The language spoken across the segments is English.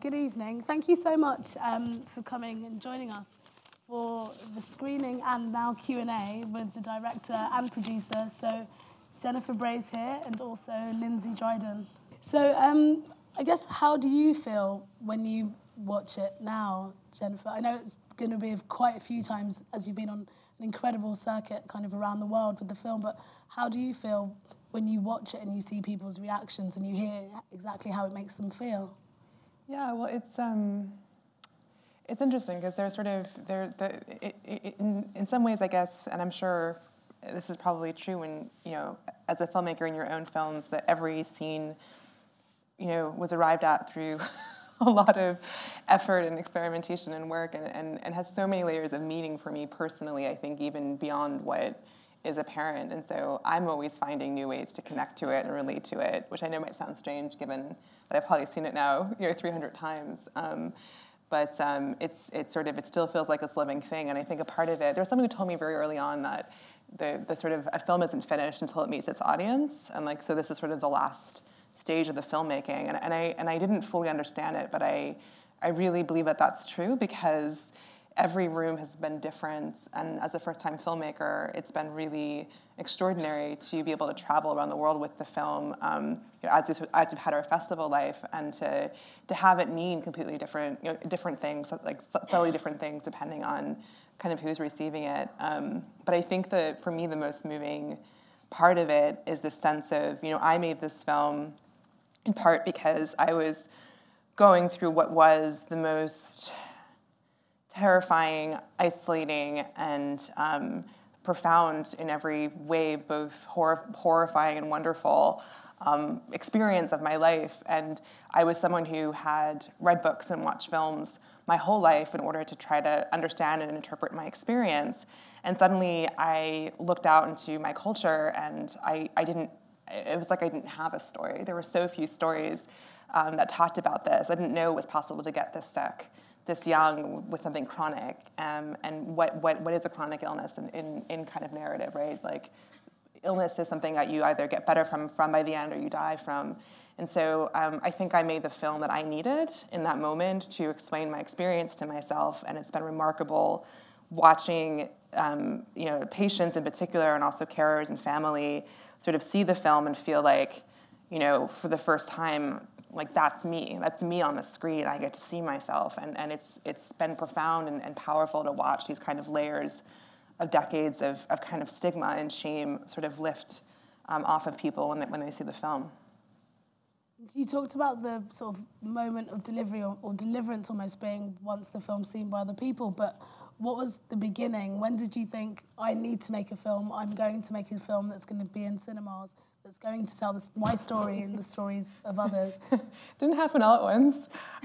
good evening. Thank you so much um, for coming and joining us for the screening and now Q&A with the director and producer. So Jennifer Brea here and also Lindsey Dryden. So um, I guess how do you feel when you watch it now, Jennifer? I know it's going to be quite a few times as you've been on an incredible circuit kind of around the world with the film, but how do you feel when you watch it and you see people's reactions and you hear exactly how it makes them feel? Yeah, well, it's um, it's interesting because they're sort of they're the it, it, in in some ways, I guess, and I'm sure this is probably true when you know as a filmmaker in your own films that every scene you know was arrived at through a lot of effort and experimentation and work and, and, and has so many layers of meaning for me personally i think even beyond what is apparent. And so I'm always finding new ways to connect to it and relate to it, which I know might sound strange given that I've probably seen it now, you know, 300 times. Um, but um, it's, it's sort of, it still feels like this living thing. And I think a part of it, there was someone who told me very early on that the, the sort of, a film isn't finished until it meets its audience. And like, so this is sort of the last stage of the filmmaking. And, and, I, and I didn't fully understand it, but I, I really believe that that's true because every room has been different. And as a first time filmmaker, it's been really extraordinary to be able to travel around the world with the film um, you know, as, we've, as we've had our festival life and to, to have it mean completely different, you know, different things, like slightly different things depending on kind of who's receiving it. Um, but I think that for me, the most moving part of it is the sense of, you know, I made this film in part because I was going through what was the most terrifying, isolating, and um, profound in every way, both hor- horrifying and wonderful um, experience of my life. And I was someone who had read books and watched films my whole life in order to try to understand and interpret my experience. And suddenly I looked out into my culture and I, I didn't, it was like I didn't have a story. There were so few stories um, that talked about this. I didn't know it was possible to get this sick this young with something chronic um, and what, what, what is a chronic illness in, in, in kind of narrative, right? Like illness is something that you either get better from, from by the end or you die from. And so um, I think I made the film that I needed in that moment to explain my experience to myself, and it's been remarkable watching um, you know patients in particular, and also carers and family sort of see the film and feel like, you know, for the first time, like that's me. That's me on the screen. I get to see myself. And, and it's it's been profound and, and powerful to watch these kind of layers of decades of, of kind of stigma and shame sort of lift um, off of people when they, when they see the film. You talked about the sort of moment of delivery or, or deliverance almost being once the film's seen by other people but what was the beginning? When did you think i need to make a film. I'm going to make a film that's going to be in cinemas that's going to tell this, my story and the stories of others? Didn't happen all at once.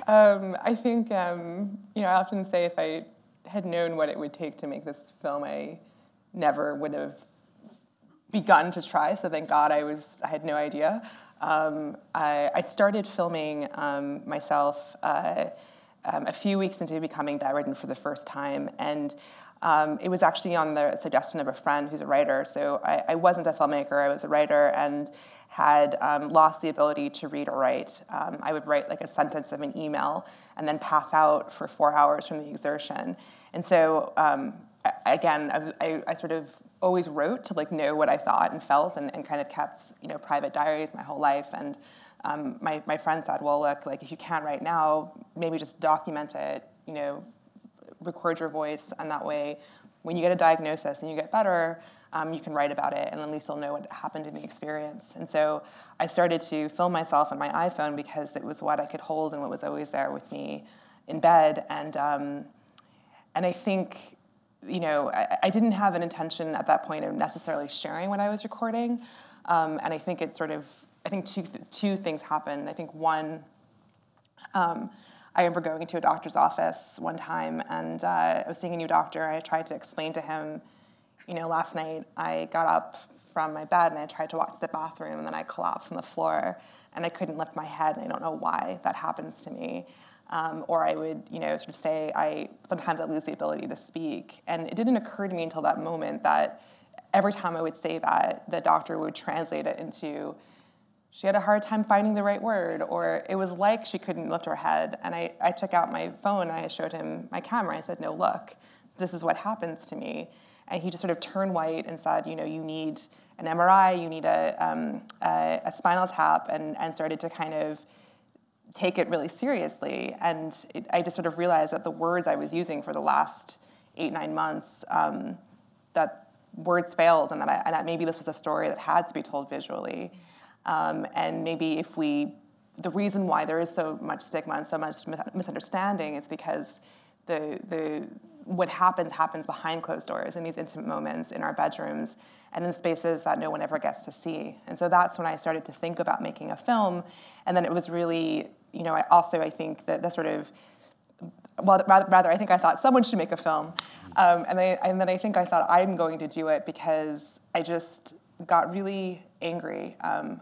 Um, I think, um, you know, I often say if I had known what it would take to make this film, I never would have begun to try. So thank God I was, I had no idea. Um, I, I, started filming um, myself uh, um, a few weeks into becoming bedridden for the first time, and um, it was actually on the suggestion of a friend who's a writer. So I, I wasn't a filmmaker, I was a writer and had um, lost the ability to read or write. Um, I would write like a sentence of an email and then pass out for four hours from the exertion. And so, um, again, I, I, sort of always wrote to like know what I thought and felt and, and kind of kept, you know, private diaries my whole life. And um, my, my friend said, well, look, like if you can't write now, maybe just document it, you know, record your voice, and that way, when you get a diagnosis and you get better, um, you can write about it, and at least you'll know what happened in the experience. And so I started to film myself on my iPhone because it was what I could hold and what was always there with me in bed. And um, and I think, you know, I, I, didn't have an intention at that point of necessarily sharing what I was recording. Um, and I think it sort of, I think two two things happened. I think one. Um, I remember going into a doctor's office one time and uh, I was seeing a new doctor. I tried to explain to him, you know, last night I got up from my bed and I tried to walk to the bathroom and then I collapsed on the floor and I couldn't lift my head and I don't know why that happens to me. Um, or I would, you know, sort of say I sometimes I lose the ability to speak. And it didn't occur to me until that moment that every time I would say that, the doctor would translate it into she had a hard time finding the right word, or it was like she couldn't lift her head. And I, I took out my phone and I showed him my camera. I said, No, look, this is what happens to me. And he just sort of turned white and said, You know, you need an MRI, you need a, um, a, a, spinal tap, and, and started to kind of take it really seriously. And it, I just sort of realized that the words I was using for the last eight, nine months, um, that words failed, and that, I, and that maybe this was a story that had to be told visually. Um, and maybe if we, the reason why there is so much stigma and so much misunderstanding is because the, the, what happens happens behind closed doors in these intimate moments in our bedrooms and in spaces that no one ever gets to see. And so that's when I started to think about making a film. And then it was really, you know, I also I think that the sort of well, rather, rather, I think I thought someone should make a film, um, and, I, and then I think I thought I'm going to do it because I just got really angry um,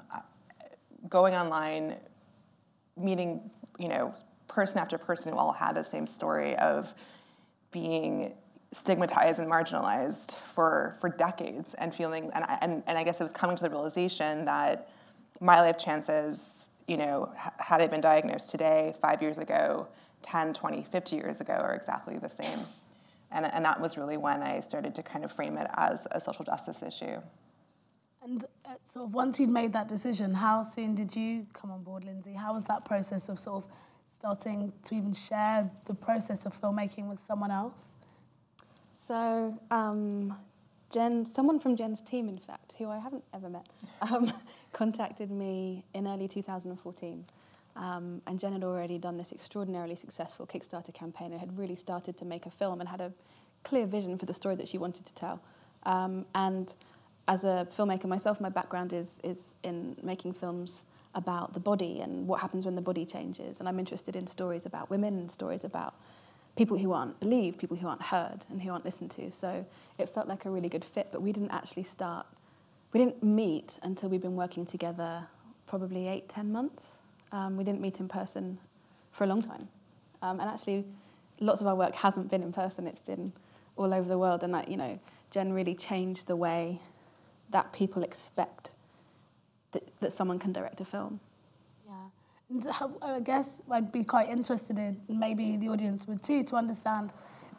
going online, meeting, you know, person after person who all had the same story of being stigmatized and marginalized for, for decades and feeling, and, and, and I guess it was coming to the realization that my life chances, you know, had I been diagnosed today, five years ago, 10, 20, 50 years ago are exactly the same. And, and that was really when I started to kind of frame it as a social justice issue. And uh, sort of once you'd made that decision, how soon did you come on board, Lindsey? How was that process of sort of starting to even share the process of filmmaking with someone else? So, um, Jen, someone from Jen's team, in fact, who I haven't ever met, um, contacted me in early 2014. Um, and Jen had already done this extraordinarily successful Kickstarter campaign and had really started to make a film and had a clear vision for the story that she wanted to tell. Um, and as a filmmaker myself, my background is, is in making films about the body and what happens when the body changes. And I'm interested in stories about women and stories about people who aren't believed, people who aren't heard and who aren't listened to. So it felt like a really good fit, but we didn't actually start, we didn't meet until we've been working together probably eight, ten months. Um, we didn't meet in person for a long time. Um, and actually, lots of our work hasn't been in person, it's been all over the world. And that, you know, Jen really changed the way that people expect that, that someone can direct a film. Yeah. And I guess I'd be quite interested in, maybe the audience would too, to understand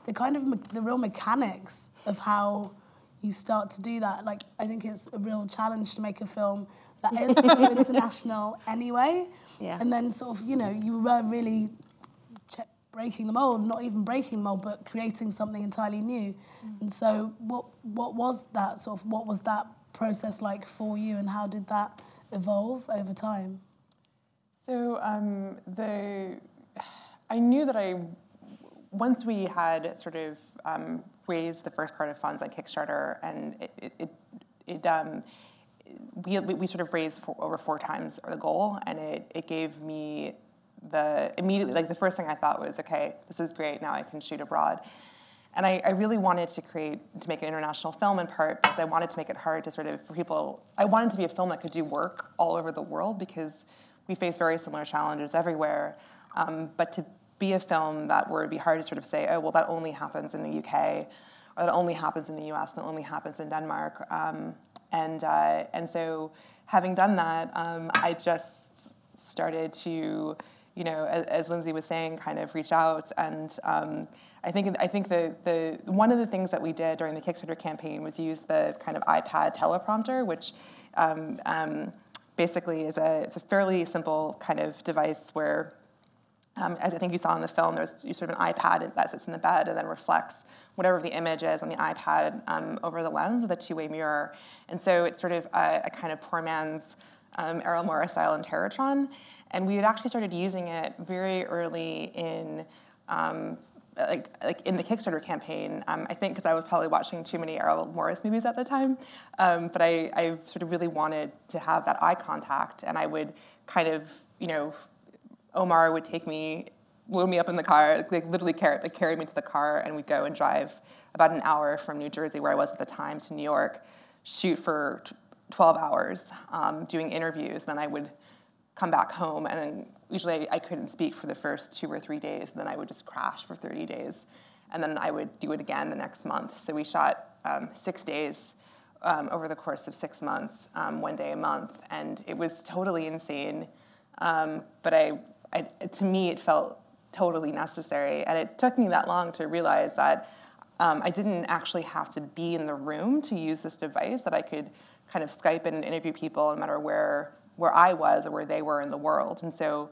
the kind of me- the real mechanics of how you start to do that. Like, I think it's a real challenge to make a film that is so international anyway. Yeah. And then sort of, you know, you were really che- breaking the mold, not even breaking the mold, but creating something entirely new. Mm. And so, what what was that sort of? What was that process like for you, and how did that evolve over time? So um, the I knew that I once we had sort of um, raised the first part of funds on Kickstarter, and it it, it, it um, we, we sort of raised for over four times the goal, and it, it gave me the immediately like the first thing I thought was, okay, this is great. Now I can shoot abroad. And I, I, really wanted to create, to make an international film in part because I wanted to make it hard to sort of, for people, I wanted to be a film that could do work all over the world because we face very similar challenges everywhere. Um, but to be a film that would be hard to sort of say, oh, well, that only happens in the UK, or that only happens in the US, that only happens in Denmark. Um, and, uh, and so having done that, um, I just started to, you know, as, as, Lindsey was saying, kind of reach out. And um, I think, I think the, the, one of the things that we did during the Kickstarter campaign was use the kind of iPad teleprompter, which um, um, basically is a, it's a fairly simple kind of device where um, as I think you saw in the film, there's sort of an iPad that sits in the bed and then reflects whatever the image is on the iPad um, over the lens with a two-way mirror. And so it's sort of a, a kind of poor man's um, Errol Morris style Interrotron. And we had actually started using it very early in um, like, like in the Kickstarter campaign, um, I think because I was probably watching too many Errol Morris movies at the time, um, but I, I sort of really wanted to have that eye contact, and I would kind of, you know, Omar would take me, load me up in the car, like literally carry, like carry me to the car, and we'd go and drive about an hour from New Jersey, where I was at the time, to New York, shoot for 12 hours, um, doing interviews. Then I would come back home, and then usually I couldn't speak for the first two or three days. And then I would just crash for 30 days, and then I would do it again the next month. So we shot um, six days um, over the course of six months, um, one day a month, and it was totally insane. Um, but I, I, to me, it felt totally necessary, and it took me that long to realize that um, I didn't actually have to be in the room to use this device. That I could kind of Skype and interview people no matter where where I was or where they were in the world, and so.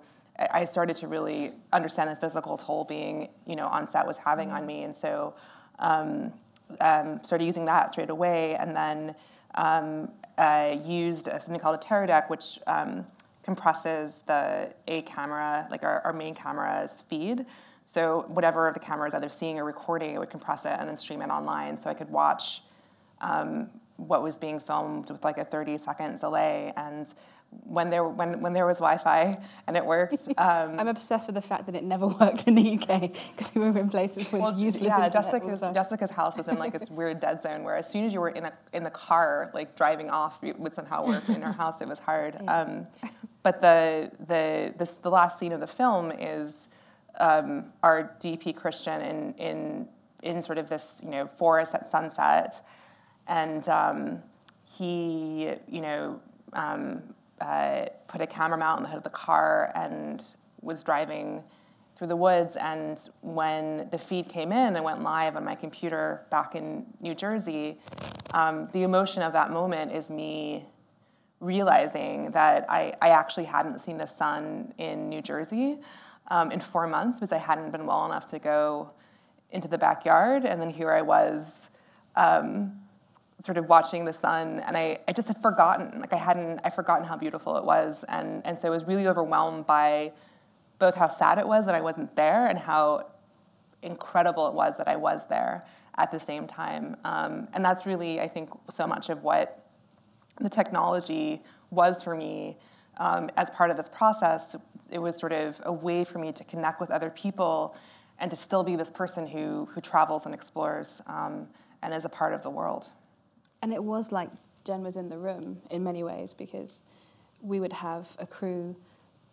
I started to really understand the physical toll being, you know, on set was having on me, and so um, um, started using that straight away, and then um, I used something called a Teradek, which um, compresses the A camera, like our, our main camera's feed. So whatever the camera is either seeing or recording, it would compress it and then stream it online, so I could watch um, what was being filmed with like a 30 second delay and when there when when there was Wi-Fi and it worked. Um, I'm obsessed with the fact that it never worked in the UK because we were in places with well, useless yeah, Jessica's, Jessica's house was in like this weird dead zone where as soon as you were in a in the car, like driving off, it would somehow work. In her house, it was hard. Yeah. Um, but the the this, the last scene of the film is um, our DP Christian in in in sort of this you know forest at sunset, and um, he you know. Um, uh, put a camera mount on the hood of the car and was driving through the woods. And when the feed came in and went live on my computer back in New Jersey, um, the emotion of that moment is me realizing that I, I actually hadn't seen the sun in New Jersey um, in four months because I hadn't been well enough to go into the backyard. And then here I was. Um, sort of watching the sun and I, I just had forgotten like i hadn't i forgotten how beautiful it was and and so i was really overwhelmed by both how sad it was that i wasn't there and how incredible it was that i was there at the same time. Um, and that's really i think so much of what the technology was for me um, as part of this process. It was sort of a way for me to connect with other people and to still be this person who who travels and explores um, and is a part of the world and it was like Jen was in the room in many ways because we would have a crew,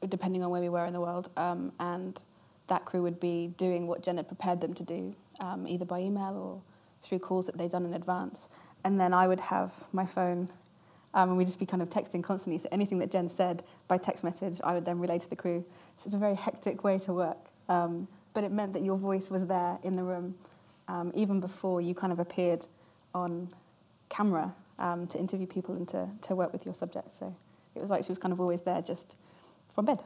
depending on where we were in the world, um, and that crew would be doing what Jen had prepared them to do, um, either by email or through calls that they'd done in advance. And then I would have my phone, um, and we'd just be kind of texting constantly. So anything that Jen said by text message, I would then relay to the crew. So it's a very hectic way to work. Um, but it meant that your voice was there in the room um, even before you kind of appeared on camera um, to interview people and to, to work with your subject. So it was like she was kind of always there just from bed.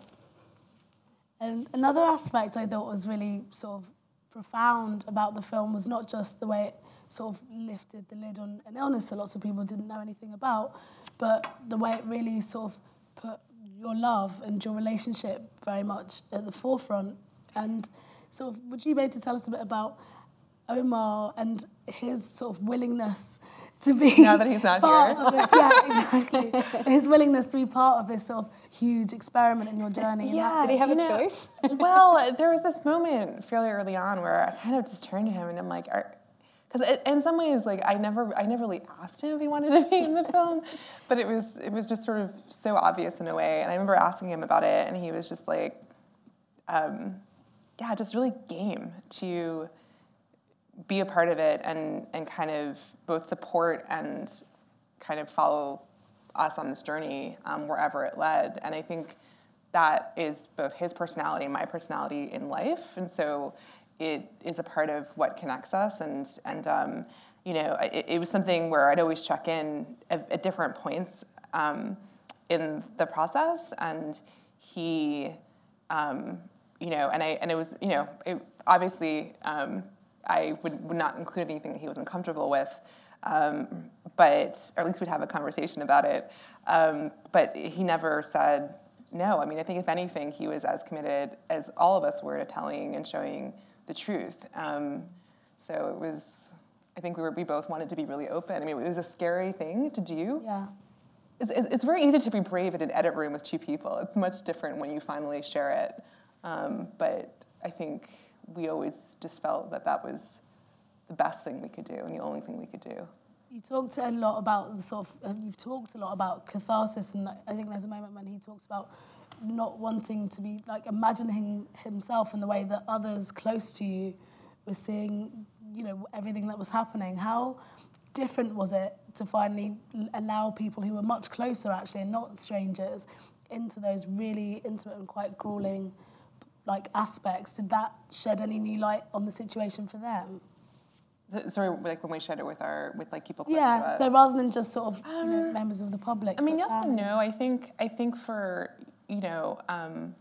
And another aspect I thought was really sort of profound about the film was not just the way it sort of lifted the lid on an illness that lots of people didn't know anything about, but the way it really sort of put your love and your relationship very much at the forefront. And sort of, would you be able to tell us a bit about Omar and his sort of willingness to be now that he's not part here. Of this, yeah, exactly. His willingness to be part of this sort of huge experiment in your journey. Yeah, did he have a know, choice? well, there was this moment fairly early on where I kind of just turned to him and I'm like, because in some ways, like I never, I never really asked him if he wanted to be in the film, but it was, it was just sort of so obvious in a way. And I remember asking him about it, and he was just like, um, yeah, just really game to be a part of it and and kind of both support and kind of follow us on this journey um, wherever it led. And I think that is both his personality and my personality in life. And so it is a part of what connects us. And and um, you know, it, it, was something where I'd always check in at, at different points um, in the process. And he, um, you know, and I and it was you know, it, obviously um, I would, would not include anything that he was uncomfortable with, um, but or at least we'd have a conversation about it. Um, but he never said no. I mean, I think if anything, he was as committed as all of us were to telling and showing the truth. Um, so it was. I think we were. We both wanted to be really open. I mean, it was a scary thing to do. Yeah. It's, it's very easy to be brave in an edit room with two people. It's much different when you finally share it. Um, but I think we always just felt that that was the best thing we could do and the only thing we could do. You talked a lot about the sort of, um, you've talked a lot about catharsis, and I think there's a moment when he talks about not wanting to be like imagining himself in the way that others close to you were seeing, you know, everything that was happening. How different was it to finally allow people who were much closer actually and not strangers into those really intimate and quite grueling like aspects? Did that shed any new light on the situation for them? Sorry, like when we shared it with our with like people close to Yeah, us. so rather than just sort of you know, members of the public. I mean, yes and no. I think I think for you know, um,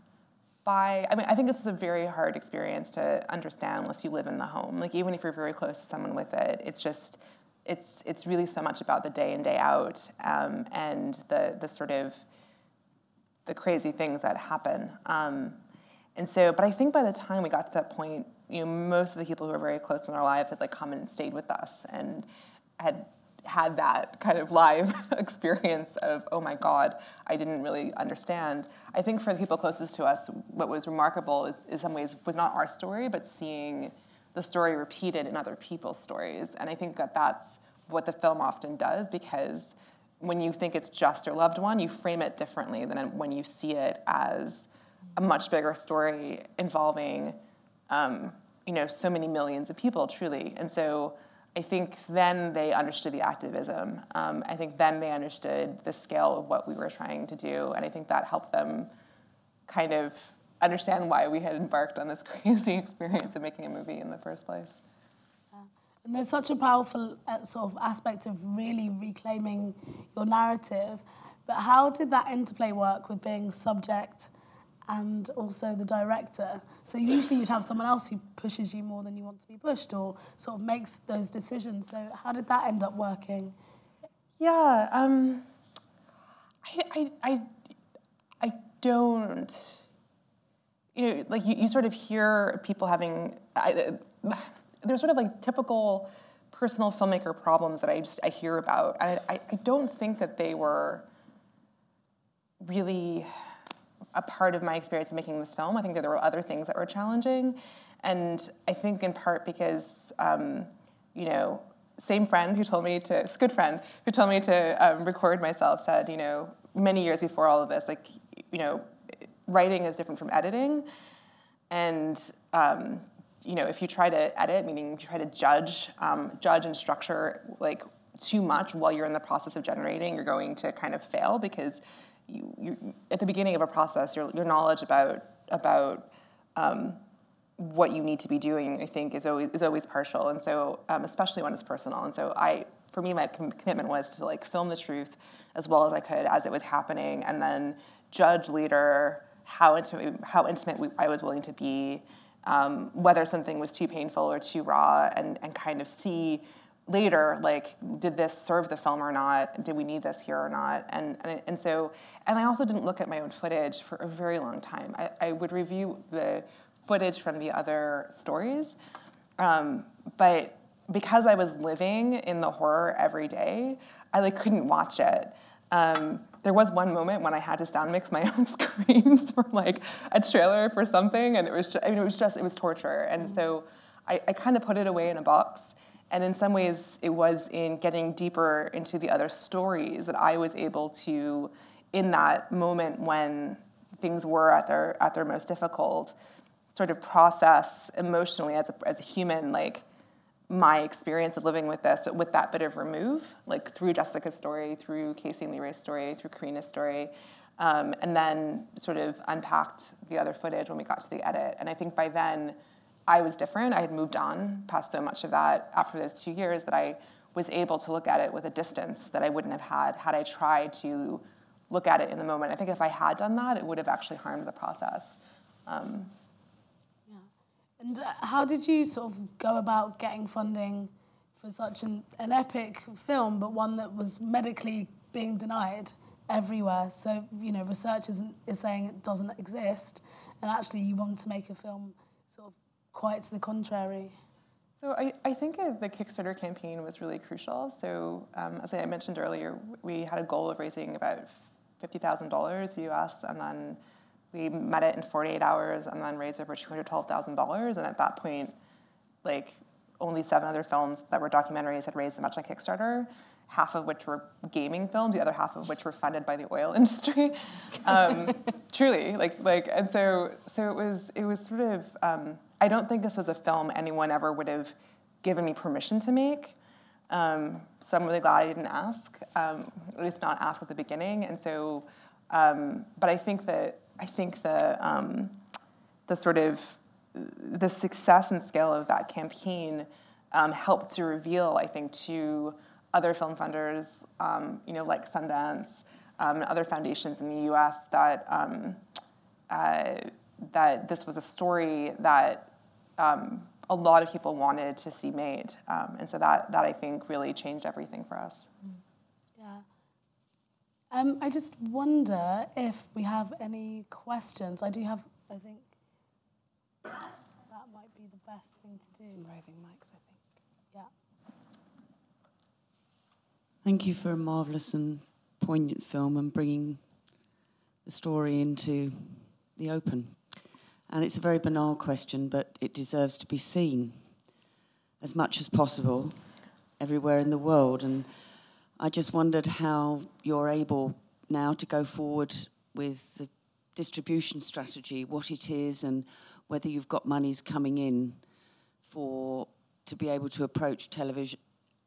by I mean, I think this is a very hard experience to understand unless you live in the home. Like even if you're very close to someone with it, it's just it's it's really so much about the day in day out um, and the the sort of the crazy things that happen. Um, and so, but I think by the time we got to that point, you know, most of the people who were very close in our lives had like come and stayed with us and had had that kind of live experience of, oh my God, I didn't really understand. I think for the people closest to us, what was remarkable is, in some ways, was not our story, but seeing the story repeated in other people's stories. And I think that that's what the film often does because when you think it's just your loved one, you frame it differently than when you see it as a much bigger story involving, um, you know, so many millions of people, truly. And so I think then they understood the activism. Um, I think then they understood the scale of what we were trying to do, and I think that helped them kind of understand why we had embarked on this crazy experience of making a movie in the first place. And there's such a powerful uh, sort of aspect of really reclaiming your narrative. But how did that interplay work with being subject and also the director? So usually you'd have someone else who pushes you more than you want to be pushed or sort of makes those decisions. So how did that end up working? Yeah, um, I, I, I, I don't. You know, like you, you sort of hear people having. I, there's sort of like typical personal filmmaker problems that I just I hear about. I, I, I don't think that they were really a part of my experience of making this film. I think that there were other things that were challenging, and I think in part because um, you know, same friend who told me to, it's good friend who told me to um, record myself said, you know, many years before all of this, like, you know, writing is different from editing, and um, you know, if you try to edit, meaning you try to judge, um, judge and structure like too much while you're in the process of generating, you're going to kind of fail because you, you at the beginning of a process, your, your knowledge about about um, what you need to be doing, I think, is always is always partial, and so um, especially when it's personal. And so I, for me, my com- commitment was to like film the truth as well as I could as it was happening, and then judge later how intimate how intimate we, I was willing to be, um, whether something was too painful or too raw, and and kind of see later like did this serve the film or not? Did we need this here or not? And and, and so and i also didn't look at my own footage for a very long time. I, I would review the footage from the other stories um, but because i was living in the horror every day i like couldn't watch it. Um, there was one moment when I had to sound mix my own screams for like a trailer for something, and it was just, I mean, it was just it was torture, and so I, I kind of put it away in a box. And in some ways, it was in getting deeper into the other stories that I was able to, in that moment when things were at their at their most difficult, sort of process emotionally as a, as a human, like my experience of living with this, but with that bit of remove, like through Jessica's story, through Casey and Leroy's story, through Karina's story, um, and then sort of unpacked the other footage when we got to the edit. And I think by then, I was different. I had moved on past so much of that after those two years that I was able to look at it with a distance that I wouldn't have had had I tried to look at it in the moment. I think if I had done that, it would have actually harmed the process. Um, And uh, how did you sort of go about getting funding for such an, an epic film, but one that was medically being denied everywhere? So, you know, research isn't, is saying it doesn't exist, and actually you want to make a film sort of quite to the contrary. So I, I think the Kickstarter campaign was really crucial. So um, as I mentioned earlier, we had a goal of raising about $50,000 US, and then we met it in 48 hours and then raised over $212,000. And at that point, like only seven other films that were documentaries had raised that much on Kickstarter, half of which were gaming films, the other half of which were funded by the oil industry. Um, truly, like like, and so so it was it was sort of. Um, I don't think this was a film anyone ever would have given me permission to make. Um, so I'm really glad I didn't ask, um, at least not ask at the beginning. And so, um, but I think that I think the um, the sort of the success and scale of that campaign um, helped to reveal, I think, to other film funders, um, you know, like Sundance and other foundations in the U.S. that uh, that this was a story that um, a lot of people wanted to see made. Um, and so that, that I think really changed everything for us. Yeah. Um, I just wonder if we have any questions. I do have, I think that might be the best thing to do. Some roving mics, I think. Yeah. Thank you for a marvellous and poignant film and bringing the story into the open. And it's a very banal question, but it deserves to be seen as much as possible everywhere in the world. And I just wondered how you're able now to go forward with the distribution strategy, what it is, and whether you've got monies coming in for to be able to approach television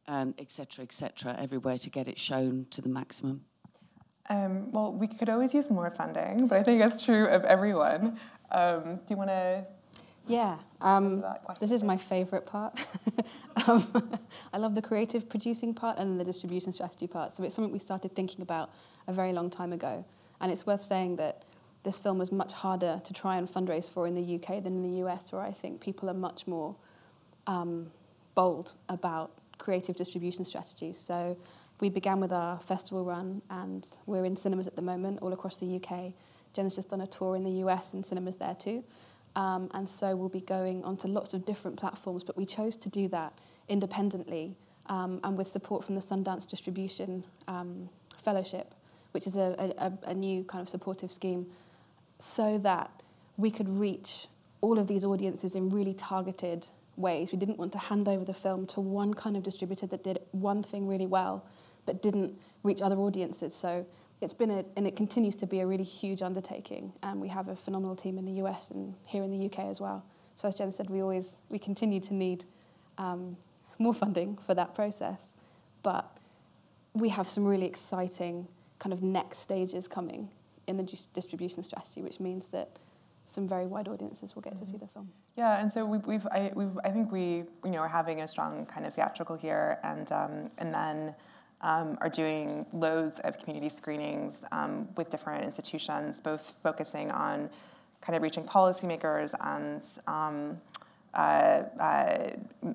and etc. etc. everywhere to get it shown to the maximum. Um, well, we could always use more funding, but I think that's true of everyone. Um, do you want to? Yeah, um, this is my favourite part. um, I love the creative producing part and the distribution strategy part. So it's something we started thinking about a very long time ago. And it's worth saying that this film was much harder to try and fundraise for in the UK than in the US, where I think people are much more um, bold about creative distribution strategies. So we began with our festival run, and we're in cinemas at the moment all across the UK. Jen's just done a tour in the US and cinemas there too. Um, and so we'll be going onto lots of different platforms, but we chose to do that independently um, and with support from the Sundance Distribution um, Fellowship, which is a, a, a new kind of supportive scheme, so that we could reach all of these audiences in really targeted ways. We didn't want to hand over the film to one kind of distributor that did one thing really well but didn't reach other audiences. So it's been a, and it continues to be a really huge undertaking. And we have a phenomenal team in the US and here in the UK as well. So as Jen said, we always, we continue to need um, more funding for that process. But we have some really exciting kind of next stages coming in the distribution strategy, which means that some very wide audiences will get to see the film. Yeah, and so we've, we've, I, we've, I think we, you know, are having a strong kind of theatrical here, and um, and then um, are doing loads of community screenings um, with different institutions, both focusing on kind of reaching policymakers and um, uh, uh,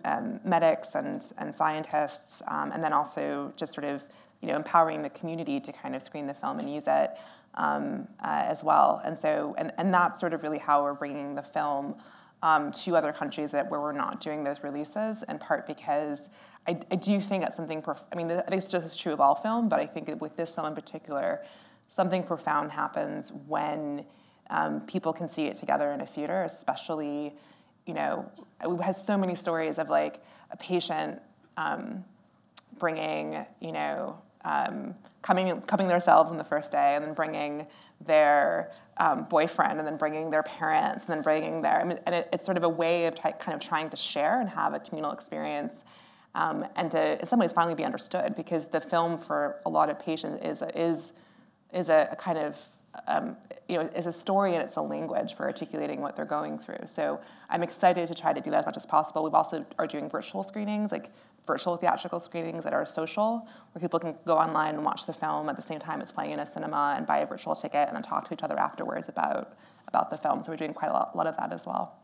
um, medics and, and scientists, um, and then also just sort of you know empowering the community to kind of screen the film and use it um, uh, as well. And so, and, and that's sort of really how we're bringing the film to other countries that where we're not doing those releases, in part because I, I do think that's something, prof- I mean, I think it's just true of all film, but I think with this film in particular, something profound happens when um, people can see it together in a theater, especially, you know, we've had so many stories of like a patient um, bringing, you know, um, coming coming themselves on the first day, and then bringing their um, boyfriend, and then bringing their parents, and then bringing their, I mean, and it, it's sort of a way of kind of trying to share and have a communal experience um, and to in some ways finally be understood because the film for a lot of patients is a, is is a, a kind of um, you know is a story in its own language for articulating what they're going through. So I'm excited to try to do that as much as possible. We've also are doing virtual screenings like virtual theatrical screenings that are social, where people can go online and watch the film at the same time it's playing in a cinema and buy a virtual ticket and then talk to each other afterwards about about the film. So we're doing quite a lot, a lot of that as well.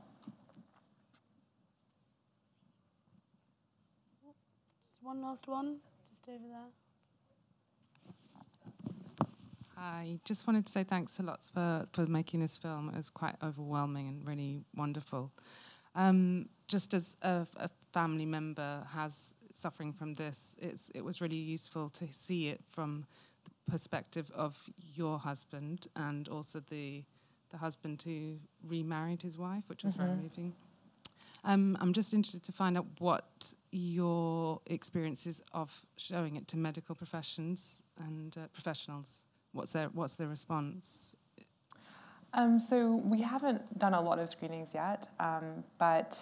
One last one, just over there. Hi, just wanted to say thanks a lot for, for making this film. It was quite overwhelming and really wonderful. Um, just as a, a, family member has suffering from this, it's, it was really useful to see it from the perspective of your husband and also the, the husband who remarried his wife, which was mm-hmm. very moving. Um, I'm just interested to find out what your experiences of showing it to medical professions and uh, professionals. What's their What's their response? Um, so we haven't done a lot of screenings yet, um, but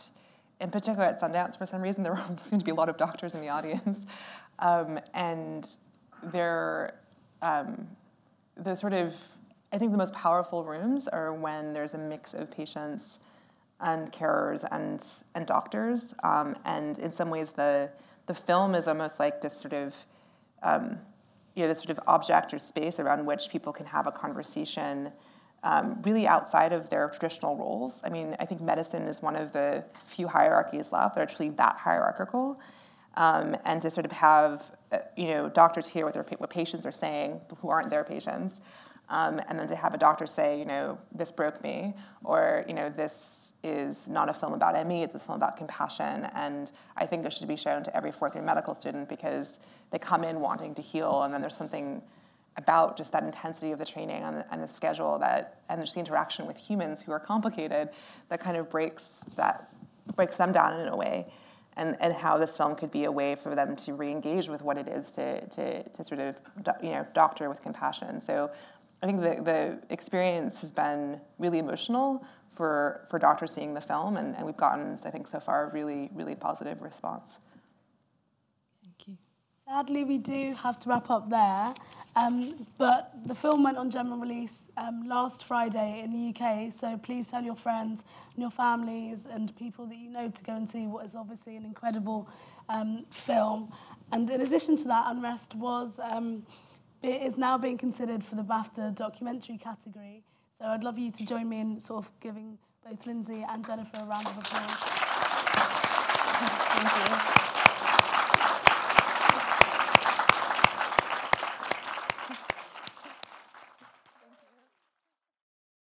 in particular at Sundance, for some reason there seem to be a lot of doctors in the audience. Um, and they're um, the sort of, I think the most powerful rooms are when there's a mix of patients and carers and, and doctors. Um, and in some ways, the, the film is almost like this sort of, um, you know, this sort of object or space around which people can have a conversation um, really outside of their traditional roles. I mean, I think medicine is one of the few hierarchies left that are truly that hierarchical. Um, and to sort of have, uh, you know, doctors hear what, their, what patients are saying who aren't their patients, um, and then to have a doctor say, you know, this broke me, or, you know, this is not a film about ME, it's a film about compassion, and I think this should be shown to every fourth year medical student because they come in wanting to heal, and then there's something about just that intensity of the training and the, and the schedule that and just the interaction with humans who are complicated that kind of breaks that breaks them down in a way and, and how this film could be a way for them to re-engage with what it is to, to, to sort of you know doctor with compassion. So i think the, the experience has been really emotional for, for doctors seeing the film and, and we've gotten i think so far a really really positive response Thank you. Sadly, we do have to wrap up there. Um, but the film went on general release um, last Friday in the UK, so please tell your friends and your families and people that you know to go and see what is obviously an incredible um, film. And in addition to that, Unrest was um, it is now being considered for the BAFTA documentary category. So I'd love you to join me in sort of giving both Lindsey and Jennifer a round of applause. Thank you.